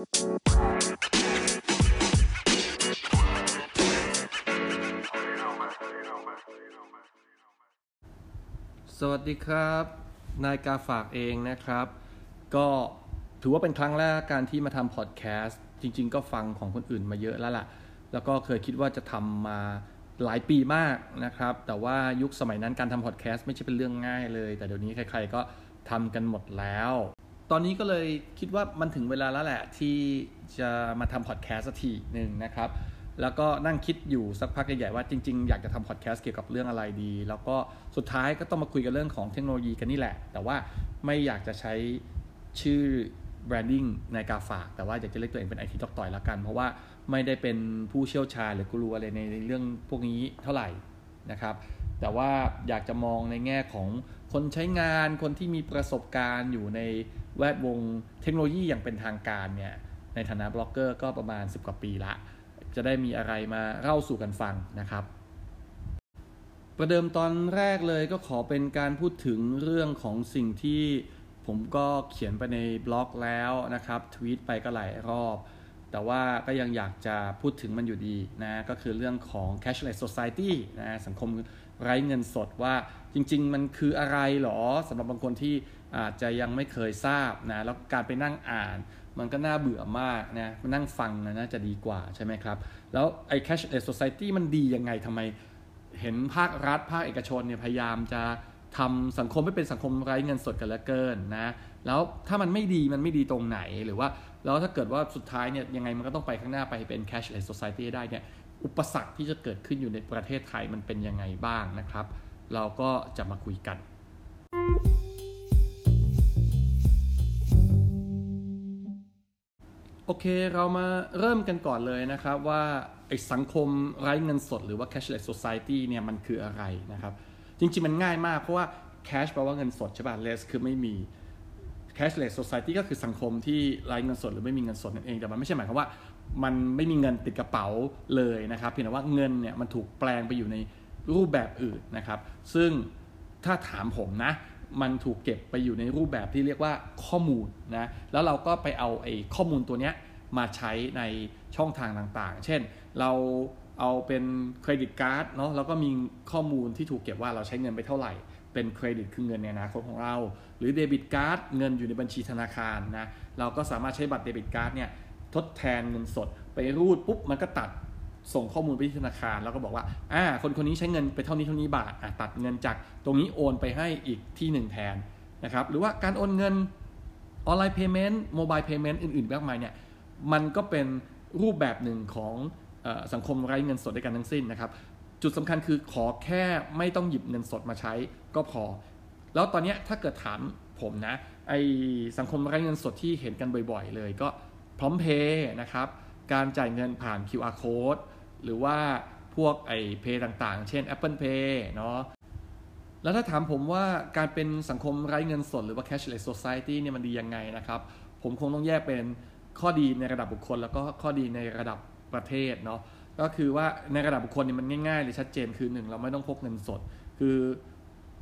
สวัสดีครับ นายกาฝากเองนะครับ ก็ถือว่าเป็นครั้งแรกการที่มาทำพอดแคสต์จริง ๆ ก็ฟังของคนอื่นมาเยอะแล้วล่ะ แล้วก็เคยคิดว่าจะทำมาหลายปีมากนะครับ แต่ว่ายุคสมัยนั้นการทำพอดแคสต์ไม่ใช่เป็นเรื่องง่ายเลย แต่เดี๋ยวนี้ใครๆก็ทำกันหมดแล้ว ตอนนี้ก็เลยคิดว่ามันถึงเวลาแล้วแหละ ที่จะมาทำพอดแคสต์สักทีหนึ่งนะครับ แล้วก็นั่งคิดอยู่สักพักใหญ่ๆว่าจริง ๆ อยากจะทำพอดแคสต์เกี่ยวกับเรื่องอะไรดี แล้วก็สุดท้ายก็ต้องมาคุยกันเรื่องของเทคโนโลยีกันนี่แหละ แต่ว่าไม่อยากจะใช้ชื่อ branding ในกาฝาก แต่ว่าอยากจะเรียกตัวเองเป็นไอทีด็อกต่อยละกัน เพราะว่าไม่ได้เป็นผู้เชี่ยวชาญหรือกูรูอะไรในเรื่องพวกนี้เท่าไหร่นะครับ แต่ว่าอยากจะมองในแง่ของคนใช้งานคนที่มีประสบการณ์อยู่ใน แวดวงเทคโนโลยีอย่างเป็นทางการเนี่ยในฐานะบล็อกเกอร์ก็ประมาณ 10 กว่าปีละ จะได้มีอะไรมาเล่าสู่กันฟังนะครับ ประเดิมตอนแรกเลยก็ขอเป็นการพูดถึงเรื่องของสิ่งที่ผมก็เขียนไปในบล็อกแล้วนะครับทวีตไปก็หลายรอบ แต่ว่าก็ยังอยากจะพูดถึงมันอยู่ดีนะ ก็คือเรื่องของ cashless society นะสังคม ไร้เงินสดว่าจริง ๆ มันคืออะไรหรอสำหรับบางคนที่อาจจะยังไม่เคยทราบนะแล้วการไปนั่งอ่านมันก็น่าเบื่อมากนะมานั่งฟังนะน่าจะดีกว่าใช่ไหมครับ แล้วไอ้ cashless society มันดียังไงทำไมเห็นภาครัฐภาคเอกชนเนี่ยพยายามจะทำสังคมให้เป็นสังคมไร้เงินสดกันแล้วเกินนะแล้วถ้ามันไม่ดีมันไม่ดีตรงไหนหรือว่า แล้วถ้าเกิดว่าสุดท้ายเนี่ยยังไงมันก็ต้องไปข้างหน้าไปเป็น cashless society ได้เนี่ย อุปสรรคที่จะเกิดขึ้นอยู่ในประเทศไทยมันเป็นยังไงบ้างนะครับ เราก็จะมาคุยกัน โอเคเรามาเริ่มกันก่อนเลยนะครับว่าไอสังคมไร้เงินสดหรือว่า cashless society เนี่ยมันคืออะไรนะครับ จริงๆมันง่ายมากเพราะว่า cash แปลว่าเงินสดใช่ป่ะ less คือไม่มี cashless society ก็คือสังคมที่ไร้เงินสดหรือไม่มีเงินสดนั่นเอง แต่มันไม่ใช่หมายความว่า มันไม่มีเงินติดกระเป๋าเลยนะครับเพียงแต่ว่าเงินเนี่ยมันถูกแปลงไปอยู่ในรูปแบบอื่นนะครับ ซึ่งถ้าถามผมนะ มันถูกเก็บไปอยู่ในรูปแบบที่เรียกว่าข้อมูลนะแล้วเราก็ไปเอาไอ้ข้อมูลตัวเนี้ยมาใช้ในช่องทางต่างๆ เช่นเราเอาเป็นcredit card เนาะแล้วก็มีข้อมูลที่ถูกเก็บว่าเราใช้เงินไปเท่าไหร่ เป็นเครดิตคือเงินในอนาคตของเรา หรือ debit card เงินอยู่ในบัญชีธนาคารนะเราก็สามารถใช้บัตร debit card เนี่ย ทดแทนเงินสด ไปรูดปุ๊บมันก็ตัดส่งข้อมูลไปที่ธนาคารแล้วก็บอกว่าอ่าคนคนนี้ใช้เงินไปเท่านี้เท่านี้บาทอะตัดเงินจากตรงนี้โอนไปให้อีกที่หนึ่งแทนนะครับหรือว่าการโอนเงิน online payment mobile payment อื่นๆมากมายเนี่ยมันก็เป็นรูปแบบหนึ่งของอสังคมไร้เงินสดด้วยกันทั้งสิ้นนะครับ จุดสำคัญคือขอแค่ไม่ต้องหยิบเงินสดมาใช้ก็พอ แล้วตอนนี้ถ้าเกิดถามผมนะไอสังคมไร้เงินสดที่เห็นกันบ่อย ๆ เลยก็ พร้อมเพย์นะครับ การจ่ายเงินผ่าน QR code หรือว่าพวกไอเพย์ต่างๆ เช่น Apple Pay เนาะแล้วถ้าถามผมว่าการเป็นสังคมไร้เงินสดหรือว่า cashless society เนี่ยมันดียังไงนะครับ ผมคงต้องแยกเป็นข้อดีในระดับบุคคล แล้วก็ข้อดีในระดับประเทศเนาะก็คือว่าในระดับบุคคลเนี่ยมันง่ายๆเลยชัดเจนคือหนึ่งเราไม่ต้องพกเงินสด คือ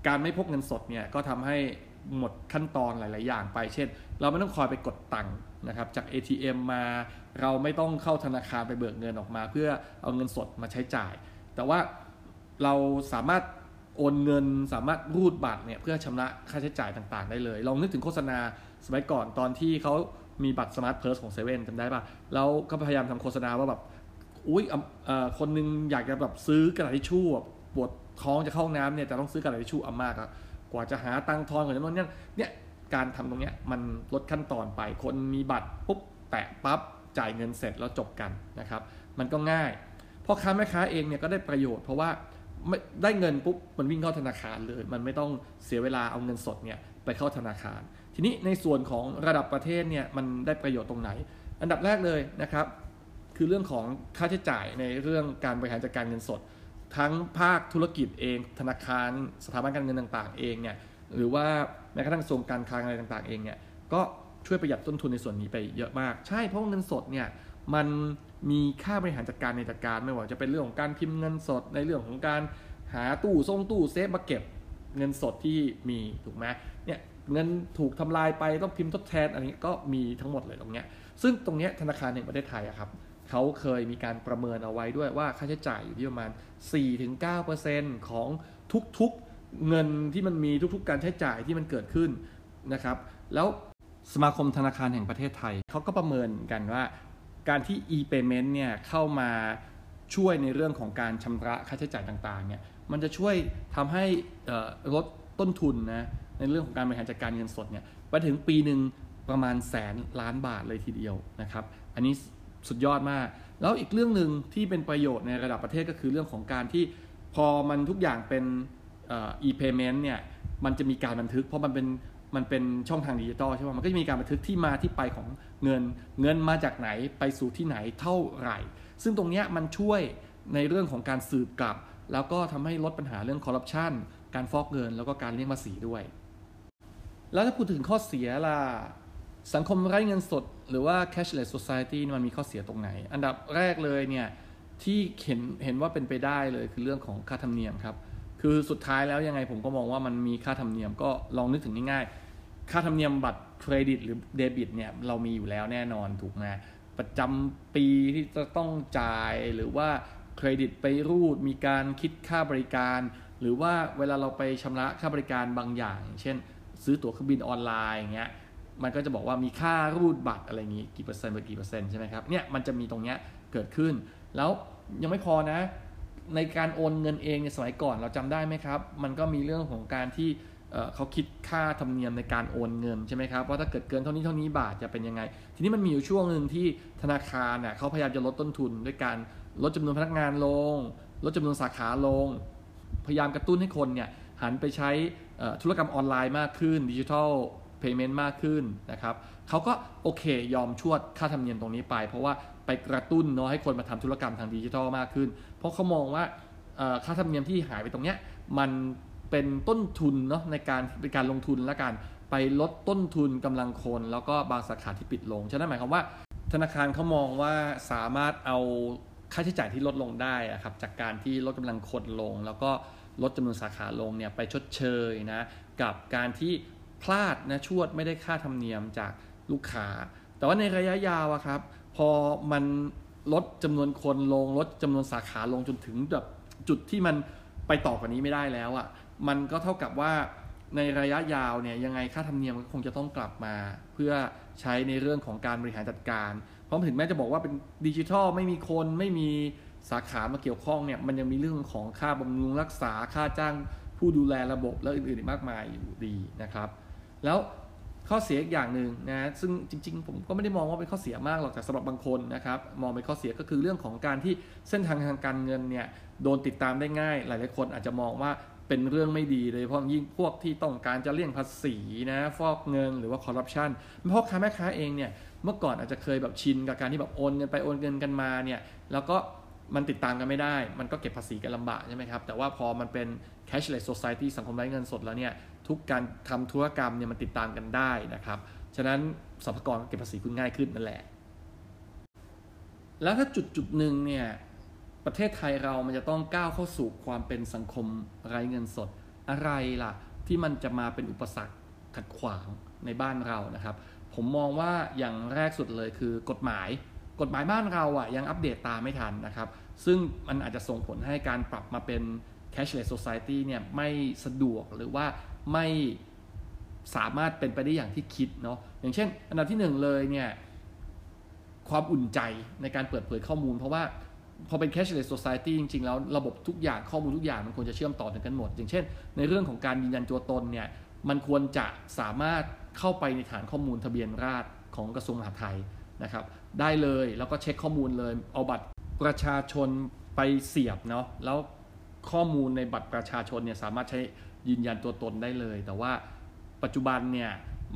การไม่พกเงินสดเนี่ยก็ทำให้หมดขั้นตอนหลาย ๆ อย่างไป เช่น เราไม่ต้องคอยไปกดตังค์ นะครับจาก ATM มาเราไม่ต้องเข้าธนาคารไปเบิกเงินออกมา เพื่อเอาเงินสดมาใช้จ่าย แต่ว่าเราสามารถโอนเงินสามารถรูดบัตรเนี่ยเพื่อชำระค่าใช้จ่ายต่างๆ ได้เลย ลองนึกถึงโฆษณาสมัยก่อนตอนที่เขามีบัตร Smart Purse ของเซเว่นจำได้ปะแล้วก็พยายามทำโฆษณาว่าแบบอุ้ยคนนึงอยากจะแบบซื้อกระดาษทิชชู่ปวดท้องจะเข้าห้องน้ำเนี่ยแต่ต้องซื้อกระดาษทิชชู่ลำบากอะกว่าจะหาตังทอนกว่าจะนู่นเนี่ยเนี่ย การทำตรงเนี้ยมันลดขั้นตอนไป คนมีบัตรปุ๊บแตะปั๊บจ่ายเงินเสร็จแล้วจบกันนะครับ มันก็ง่ายพ่อค้าแม่ค้าเองเนี่ยก็ได้ประโยชน์เพราะว่าได้เงินปุ๊บมันวิ่งเข้าธนาคารเลย มันไม่ต้องเสียเวลาเอาเงินสดเนี่ยไปเข้าธนาคาร ทีนี้ในส่วนของระดับประเทศเนี่ยมันได้ประโยชน์ตรงไหน อันดับแรกเลยนะครับ คือเรื่องของค่าใช้จ่ายในเรื่องการบริหารจัดการเงินสด ทั้งภาคธุรกิจเอง ธนาคาร สถาบันการเงินต่าง ๆ เองเนี่ยหรือว่า ม้กระทั่งกระทรงการคลังอะไรต่างๆเองเนี่ยก็ช่วยประหยัดต้นทุนในส่วนนี้ไปเยอะมาก ใช่เพราะเงินสดเนี่ยมันมีค่าบริหารจัดการในจัดการไม่ว่าจะเป็นเรื่องของการพิมพ์เงินสดในเรื่องของการหาตู้ทรงตู้เซฟมาเก็บเงินสดที่มีถูกไหมเนี่ยเงินถูกทำลายไปต้องพิมพ์ทดแทนอันนี้ก็มีทั้งหมดเลยตรงเนี้ยซึ่งตรงเนี้ยธนาคารแห่งประเทศไทยอะครับเขาเคยมีการประเมินเอาไว้ด้วยว่าค่าใช้จ่ายอยู่ที่ประมาณ 4-9%ของทุกๆ เงินที่มันมีทุกๆ การใช้จ่ายที่มันเกิดขึ้นนะครับ แล้วสมาคมธนาคารแห่งประเทศไทย เขาก็ประเมินกันว่า การที่ e-payment เนี่ยเข้ามาช่วยในเรื่องของการชำระค่าใช้จ่ายต่างๆเนี่ยมันจะช่วยทำให้ลดต้นทุนนะในเรื่องของการบริหารจัดการเงินสดเนี่ยไปถึงปีหนึ่งประมาณแสนล้านบาทเลยทีเดียวนะครับ อันนี้สุดยอดมาก แล้วอีกเรื่องหนึ่งที่เป็นประโยชน์ในระดับประเทศก็คือเรื่องของการที่พอมันทุกอย่างเป็น e-payment เนี่ยมันจะมีการบันทึกเพราะมันเป็นมันเป็นช่องทางดิจิตอลใช่ไหมมันก็จะมีการบันทึกที่มาที่ไปของเงิน เงินมาจากไหนไปสู่ที่ไหนเท่าไหร่ ซึ่งตรงนี้มันช่วยในเรื่องของการสืบกลับ แล้วก็ทำให้ลดปัญหาเรื่องคอร์รัปชันการฟอกเงินแล้วก็การเลี่ยงภาษีด้วย แล้วถ้าพูดถึงข้อเสียล่ะ สังคมไร้เงินสด หรือว่า cashless society มันมีข้อเสียตรงไหน อันดับแรกเลยเนี่ยที่เห็นเห็นว่าเป็นไปได้เลยคือเรื่องของค่าธรรมเนียมครับ คือสุดท้ายแล้วยังไงผมก็มองว่ามันมีค่าธรรมเนียมก็ลองนึกถึงง่ายๆ ค่าธรรมเนียมบัตรเครดิตหรือเดบิตเนี่ยเรามีอยู่แล้วแน่นอนถูกไหมประจำปีที่จะต้องจ่ายหรือว่าเครดิตไปรูดมีการคิดค่าบริการ หรือว่าเวลาเราไปชำระค่าบริการบางอย่าง เช่น ซื้อตั๋วเครื่องบินออนไลน์อย่างเงี้ยมันก็จะบอกว่ามีค่ารูดบัตรอะไรอย่างงี้กี่เปอร์เซ็นต์ไปกี่เปอร์เซ็นต์ใช่ไหมครับเนี่ยมันจะมีตรงเนี้ยเกิดขึ้น แล้วยังไม่พอนะ ในการโอนเงินเองในสมัยก่อนเราจำได้ไหมครับ มันก็มีเรื่องของการที่เขาคิดค่าธรรมเนียมในการโอนเงินใช่ไหมครับว่าถ้าเกิดเกินเท่านี้เท่านี้บาทจะเป็นยังไง ทีนี้มันมีอยู่ช่วงหนึ่งที่ธนาคารเนี่ยเขาพยายามจะลดต้นทุน ด้วยการลดจำนวนพนักงานลง ลดจำนวนสาขาลง พยายามกระตุ้นให้คนเนี่ยหันไปใช้ธุรกรรมออนไลน์มากขึ้นดิจิทัลเพย์เมนต์มากขึ้นนะครับ เขาก็โอเคยอมชวดค่าธรรมเนียมตรงนี้ไป เพราะว่าไปกระตุ้นเนาะให้คนมาทำธุรกรรมทางดิจิทัลมากขึ้น เพราะเขามองว่าค่าธรรมเนียมที่หายไปตรงเนี้ยมันเป็นต้นทุนเนาะในการเป็นการลงทุนและการไปลดต้นทุนกำลังคน แล้วก็บางสาขาที่ปิดลงฉะนั้นหมายความว่า ธนาคารเขามองว่าสามารถเอาค่าใช้จ่ายที่ลดลงได้ครับจากการที่ลดกำลังคนลง แล้วก็ลดจำนวนสาขาลงเนี่ยไปชดเชยนะกับการที่พลาดนะชวดไม่ได้ค่าธรรมเนียมจาก ลูกค้า แต่ว่าในระยะยาวอะครับ พอมันลดจำนวนคนลงลดจำนวนสาขาลงจนถึงแบบจุดที่มันไปต่อกว่านี้ไม่ได้แล้วอะมันก็เท่ากับว่าในระยะยาวเนี่ยยังไงค่าธรรมเนียมก็คงจะต้องกลับมา เพื่อใช้ในเรื่องของการบริหารจัดการ เพราะถึงแม้จะบอกว่าเป็นดิจิทัลไม่มีคนไม่มีสาขามาเกี่ยวข้องเนี่ยมันยังมีเรื่องของค่าบำรุงรักษาค่าจ้างผู้ดูแลระบบและอื่นๆมากมายอยู่ดีนะครับ แล้ว ข้อเสียอีกอย่างหนึ่งนะซึ่งจริงๆ ผมก็ไม่ได้มองว่าเป็นข้อเสียมากหรอกแต่สำหรับบางคนนะครับมองเป็นข้อเสียก็คือเรื่องของการที่เส้นทางทางการเงินเนี่ยโดนติดตามได้ง่าย หลายๆคนอาจจะมองว่าเป็นเรื่องไม่ดีเลยเพราะยิ่งพวกที่ต้องการจะเลี่ยงภาษีนะฟอกเงินหรือว่าคอร์รัปชันเพราะค้าแม่ค้าเองเนี่ยเมื่อก่อนอาจจะเคยแบบชินกับการที่แบบโอนเงินไปโอนเงินกันมาเนี่ยแล้วก็ มันติดตามกันไม่ได้ มันก็เก็บภาษีกันลำบากใช่ไหมครับ แต่ว่าพอมันเป็น cashless society สังคมไร้เงินสดแล้วเนี่ย ทุกการทำธุรกรรมเนี่ยมันติดตามกันได้นะครับ ฉะนั้นสรรพากรเก็บภาษีคุณง่ายขึ้นนั่นแหละ แล้วถ้าจุดจุดหนึ่งเนี่ย ประเทศไทยเรามันจะต้องก้าวเข้าสู่ความเป็นสังคมไร้เงินสด อะไรล่ะ ที่มันจะมาเป็นอุปสรรคขัดขวางในบ้านเรานะครับ ผมมองว่าอย่างแรกสุดเลยคือกฎหมาย กฎหมายบ้านเราอะยังอัปเดตตามไม่ทันนะครับ ซึ่งมันอาจจะส่งผลให้การปรับมาเป็น cashless society เนี่ยไม่สะดวกหรือว่าไม่สามารถเป็นไปได้อย่างที่คิดเนาะอย่างเช่น อันดับที่หนึ่งเลยเนี่ยความอุ่นใจในการเปิดเผยข้อมูล เพราะว่าพอเป็น cashless society จริง ๆ แล้วระบบทุกอย่างข้อมูลทุกอย่างมันควรจะเชื่อมต่อกันหมด อย่างเช่น ในเรื่องของการยืนยันตัวตนเนี่ยมันควรจะสามารถเข้าไปในฐานข้อมูลทะเบียนราษฎรของกระทรวงมหาดไทยนะครับ ได้เลย แล้วก็เช็คข้อมูลเลย เอาบัตรประชาชนไปเสียบเนาะแล้วข้อมูลในบัตรประชาชนเนี่ยสามารถใช้ยืนยันตัวตนได้เลย แต่ว่าปัจจุบันเนี่ย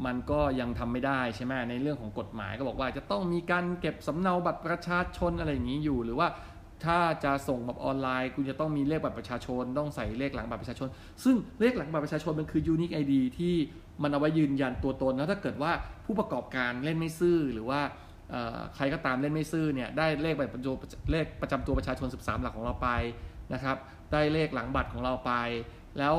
มันก็ยังทำไม่ได้ใช่ไหมในเรื่องของกฎหมายก็บอกว่าจะต้องมีการเก็บสำเนาบัตรประชาชนอะไรอย่างนี้อยู่ หรือว่าถ้าจะส่งแบบออนไลน์ คุณจะต้องมีเลขบัตรประชาชน ต้องใส่เลขหลังบัตรประชาชน ซึ่งเลขหลังบัตรประชาชนมันคือ unique ID ที่มันเอาไว้ยืนยันตัวตนแล้วถ้าเกิดว่าผู้ประกอบการเล่นไม่ซื่อหรือว่า ใครก็ตามเล่นไม่ซื่อเนี่ยได้เลขบัตรประจเลขประจำตัวประชาชน 13 หลักของเราไปนะครับ ได้เลขหลังบัตรของเราไป แล้ว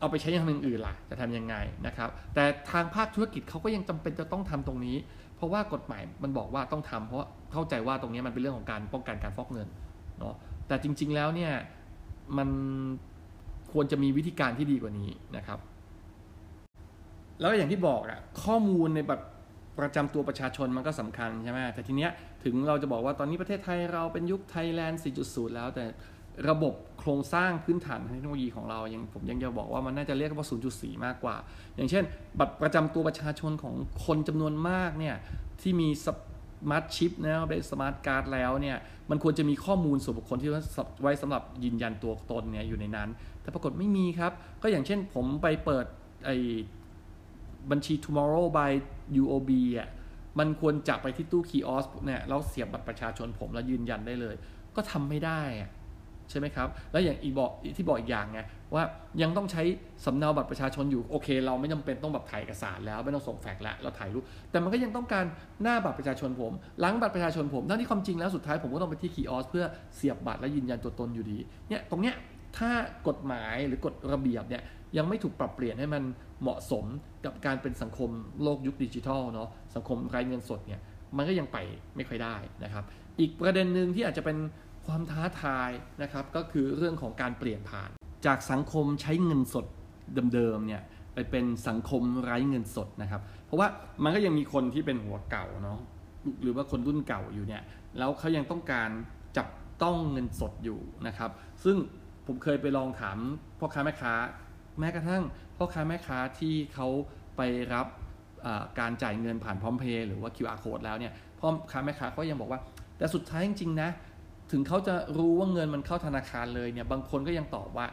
เอาไปใช้ทำอย่างอื่นล่ะจะทำยังไงนะครับ แต่ทางภาคธุรกิจเขาก็ยังจำเป็นจะต้องทำตรงนี้ เพราะว่ากฎหมายมันบอกว่าต้องทำเพราะเข้าใจว่าตรงนี้มันเป็นเรื่องของการป้องกันการฟอกเงินเนาะแต่จริง ๆแล้วเนี่ยมันควรจะมีวิธีการที่ดีกว่านี้นะครับ แล้วอย่างที่บอกอะข้อมูลในบัตร ประจำตัวประชาชนมันก็สำคัญใช่ไหมแต่ทีเนี้ยถึงเราจะบอกว่าตอนนี้ประเทศไทยเราเป็นยุคไทยแลนด์ 4.0 แล้วแต่ระบบโครงสร้างพื้นฐานเทคโนโลยีของเรายังผมยังจะบอกว่ามันน่าจะเรียกว่า 0.4 มากกว่า อย่างเช่น บัตรประจำตัวประชาชนของคนจำนวนมากเนี่ยที่มี smart chip นะเป็นสมาร์ทการ์ดแล้วเนี่ยมันควรจะมีข้อมูลส่วนบุคคลที่ไว้สำหรับยืนยันตัวตนเนี่ยอยู่ในนั้น แต่ปรากฏไม่มีครับ ก็อย่างเช่นผมไปเปิดไอ บัญชี tomorrow by UOB อะมันควรจับไปที่ตู้คีออสเนี่ยแล้วเสียบบัตรประชาชนผมแล้วยืนยันได้เลย ก็ทำไม่ได้อะใช่ไหมครับ แล้วอย่างอีบอกที่บอกอีกอย่างไงว่ายังต้องใช้สำเนาบัตรประชาชนอยู่โอเค เราไม่จำเป็นต้องแบบถ่ายเอกสารแล้วไม่ต้องส่งแฟกซ์แล้วเราถ่ายรูปแต่มันก็ยังต้องการหน้าบัตรประชาชนผมหลังบัตรประชาชนผมทั้งที่ความจริงแล้วสุดท้ายผมก็ต้องไปที่คีออสเพื่อเสียบบัตรและยืนยันตัวตนอยู่ดีเนี่ยตรงเนี้ยถ้ากฎหมายหรือกฎระเบียบเนี่ย ยังไม่ถูกปรับเปลี่ยนให้มันเหมาะสมกับการเป็นสังคมโลกยุคดิจิทัลเนาะสังคมไร้เงินสดเนี่ยมันก็ยังไปไม่ค่อยได้นะครับ อีกประเด็นหนึ่งที่อาจจะเป็นความท้าทายนะครับก็คือเรื่องของการเปลี่ยนผ่าน จากสังคมใช้เงินสดเดิมๆเนี่ยไปเป็นสังคมไร้เงินสดนะครับ เพราะว่ามันก็ยังมีคนที่เป็นหัวเก่าเนาะหรือว่าคนรุ่นเก่าอยู่เนี่ยแล้วเขายังต้องการจับต้องเงินสดอยู่นะครับ ซึ่งผมเคยไปลองถามพ่อค้าแม่ค้า แม้กระทั่งพ่อค้าแม่ค้าที่เขาไปรับการจ่ายเงินผ่านพร้อมเพย์หรือว่า QR code แล้วเนี่ยพ่อค้าแม่ค้าก็ยังบอกว่า แต่สุดท้ายจริงๆนะ ถึงเขาจะรู้ว่าเงินมันเข้าธนาคารเลยเนี่ยบางคนก็ยังตอบว่า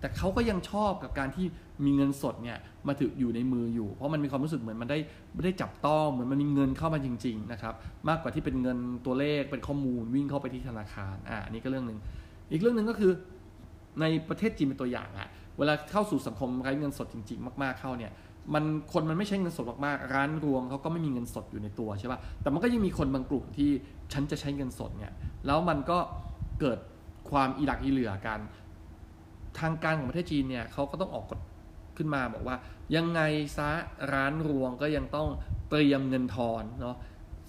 แต่เขาก็ยังชอบกับการที่มีเงินสดเนี่ยมาถึงอยู่ในมืออยู่ เพราะมันมีความรู้สึกเหมือนมันได้ไม่ได้จับต้องเหมือนมันมีเงินเข้ามาจริงๆนะครับมากกว่าที่เป็นเงินตัวเลขเป็นข้อมูลวิ่งเข้าไปที่ธนาคารอ่าอันนี้ก็เรื่องหนึ่งอีกเรื่องหนึ่งก็คือในประเทศจีนเป็นตัวอย่างอะ เวลาเข้าสู่สังคมไร้เงินสดจริง ๆ มาก ๆเข้าเนี่ยมันคนมันไม่ใช้เงินสดมากๆ ร้านรวงเขาก็ไม่มีเงินสดอยู่ในตัวใช่ป่ะ แต่มันก็ยังมีคนบางกลุ่มที่ฉันจะใช้เงินสดเนี่ย แล้วมันก็เกิดความอีหลักอีเหลือกัน ทางการของประเทศจีนเนี่ยเขาก็ต้องออกกฎขึ้นมาบอกว่า ยังไงซะร้านรวงก็ยังต้องเตรียมเงินทอนเนาะ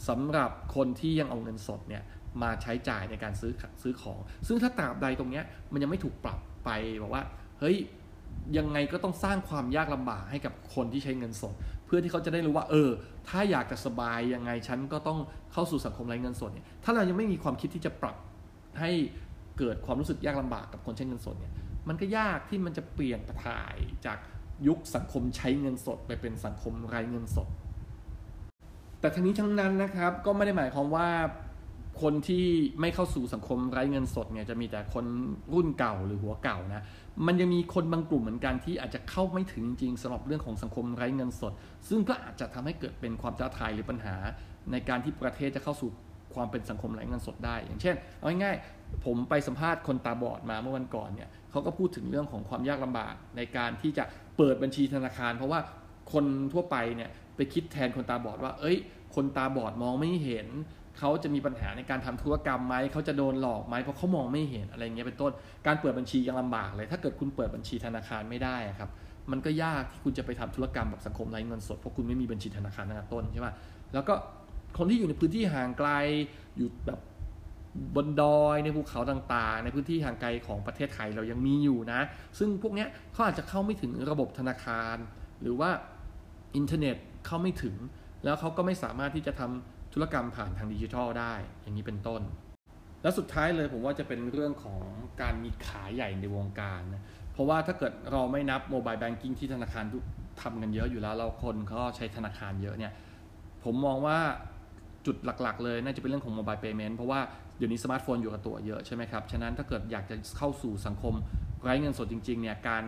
สำหรับคนที่ยังเอาเงินสดเนี่ยมาใช้จ่ายในการซื้อซื้อของ ซึ่งถ้าตราบใดตรงเนี้ยมันยังไม่ถูกปรับไปบอกว่า เฮ้ย ยังไงก็ต้องสร้างความยากลำบากให้กับคนที่ใช้เงินสด เพื่อที่เขาจะได้รู้ว่า เออ ถ้าอยากจะสบายยังไงฉันก็ต้องเข้าสู่สังคมไร้เงินสดเนี่ยถ้าเรายังไม่มีความคิดที่จะปรับให้เกิดความรู้สึกยากลำบากกับคนใช้เงินสดเนี่ยมันก็ยากที่มันจะเปลี่ยนถ่ายจากยุคสังคมใช้เงินสด ไปเป็นสังคมไร้เงินสด แต่ทั้งนี้ทั้งนั้นนะครับก็ไม่ได้หมายความว่า คนที่ไม่เข้าสู่สังคมไร้เงินสดเนี่ยจะมีแต่คนรุ่นเก่าหรือหัวเก่านะ มันยังมีคนบางกลุ่มเหมือนกันที่อาจจะเข้าไม่ถึงจริงๆสำหรับเรื่องของสังคมไร้เงินสด ซึ่งก็อาจจะทำให้เกิดเป็นความท้าทายหรือปัญหา ในการที่ประเทศจะเข้าสู่ความเป็นสังคมไร้เงินสดได้ อย่างเช่นเอาง่ายๆผมไปสัมภาษณ์คนตาบอดมาเมื่อวันก่อนเนี่ยเขาก็พูดถึงเรื่องของความยากลำบากในการที่จะเปิดบัญชีธนาคาร เพราะว่าคนทั่วไปเนี่ยไปคิดแทนคนตาบอดว่า เอ้ย คนตาบอดมองไม่เห็น เขาจะมีปัญหาในการทำธุรกรรมไหมเขาจะโดนหลอกไหมเพราะเขามองไม่เห็นอะไรเงี้ยเป็นต้นการเปิดบัญชียังลำบากเลย ถ้าเกิดคุณเปิดบัญชีธนาคารไม่ได้ครับมันก็ยากที่คุณจะไปทำธุรกรรมแบบสังคมไร้เงินสดเพราะคุณไม่มีบัญชีธนาคารตั้งแต่ต้นใช่ไหมแล้วก็คนที่อยู่ในพื้นที่ห่างไกลอยู่แบบบนดอยในภูเขาต่างๆ ในพื้นที่ห่างไกลของประเทศไทยเรายังมีอยู่นะ ซึ่งพวกนี้เขาอาจจะเข้าไม่ถึงระบบธนาคาร หรือว่าอินเทอร์เน็ตเข้าไม่ถึง แล้วเขาก็ไม่สามารถที่จะทำ ธุรกรรมผ่านทางดิจิทัลได้ อย่างนี้เป็นต้น และสุดท้ายเลยผมว่าจะเป็นเรื่องของการมีขายใหญ่ในวงการนะเพราะว่าถ้าเกิดเราไม่นับ mobile banking ที่ธนาคารทำกันเยอะอยู่แล้วเราคนเขาใช้ธนาคารเยอะเนี่ยผมมองว่าจุดหลักๆ เลยน่าจะเป็นเรื่องของ mobile payment เพราะว่าเดี๋ยวนี้สมาร์ทโฟนอยู่กับตัวเยอะใช่ไหมครับ ฉะนั้นถ้าเกิดอยากจะเข้าสู่สังคมไร้เงินสดจริงๆเนี่ยการ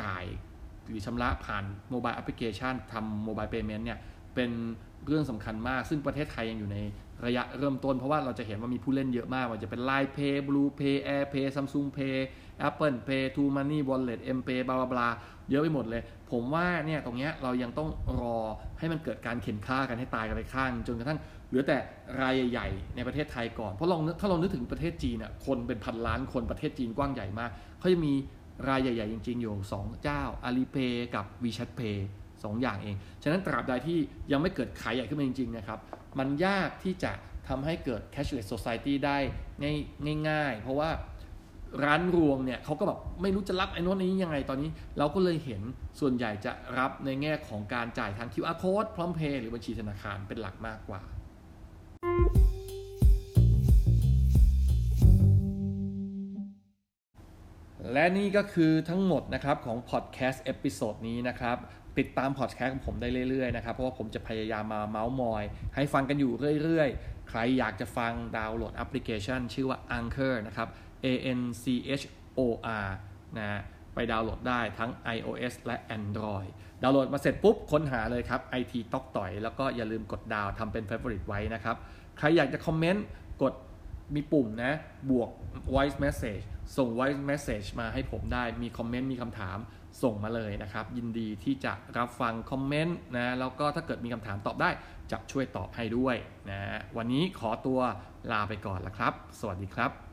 จ่ายหรือชำระผ่าน mobile application ทำ mobile payment เนี่ยเป็น เรื่องสำคัญมาก ซึ่งประเทศไทยยังอยู่ในระยะเริ่มต้น เพราะว่าเราจะเห็นว่ามีผู้เล่นเยอะมากว่าจะเป็น Line Pay Blue Pay Air Pay Samsung Pay Apple Pay t o Money Wallet M Pay บลาบลาเยอะไปหมดเลย ผมว่าเนี่ยตรงเนี้ยเรายังต้องรอให้มันเกิดการเข็นค่ากันให้ตายกันไปข้าง จนกระทั่งเหลือแต่รายใหญ่ในประเทศไทยก่อน เพราะลองถ้าเรานึกถึงประเทศจีนน่ะคนเป็นพันล้านคนประเทศจีนกว้างใหญ่มากเขาจะมีรายใหญ่ ๆ จริง ๆ อยู่ 2 เจ้าอาลีเพย์กับวีชัดเพย์ สองอย่างเอง ฉะนั้นตราบใดที่ยังไม่เกิดขายใหญ่ขึ้นมาจริงๆนะครับ มันยากที่จะทำให้เกิด cashless society ได้ง่ายง่ายเพราะว่าร้านรวงเนี่ยเขาก็แบบไม่รู้จะรับไอ้นู้นนี้ยังไงตอนนี้ เราก็เลยเห็นส่วนใหญ่จะรับในแง่ของการจ่ายทาง QR code พร้อมเพย์หรือบัญชีธนาคารเป็นหลักมากกว่าและนี่ก็คือทั้งหมดนะครับของพอดแคสต์ episode นี้นะครับ ติดตามพอดแคสต์ของผมได้เรื่อยๆนะครับ เพราะว่าผมจะพยายามมาเมาส์มอย ให้ฟังกันอยู่เรื่อยๆ ใครอยากจะฟังดาวน์โหลดแอปพลิเคชัน ชื่อว่า Anchor นะครับ A N C H O R นะไปดาวน์โหลดได้ทั้ง iOS และ Android ดาวน์โหลดมาเสร็จปุ๊บ ค้นหาเลยครับ ไอทีต๊อกต๋อย แล้วก็อย่าลืมกดดาวทำเป็น Favorite ไว้นะครับ ใครอยากจะ commentกดมีปุ่มนะ บวก voice message ส่ง voice message มาให้ผมได้มีคอมเมนต์มีคำถาม ส่งมาเลยนะครับ ยินดีที่จะรับฟังคอมเมนต์นะแล้วก็ถ้าเกิดมีคำถามตอบได้จะช่วยตอบให้ด้วยนะวันนี้ขอตัวลาไปก่อนละครับ สวัสดีครับ